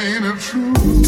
Ain't it truth.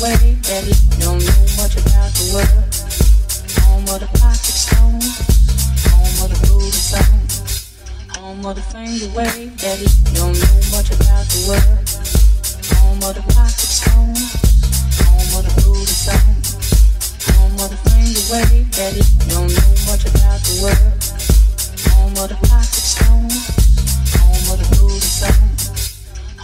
don't know much about the world. Home of the pocket home of the golden home of the things away don't know much about the world. Home of the pocket home of the golden home of the things away don't know much about the world. Home of the pocket stone.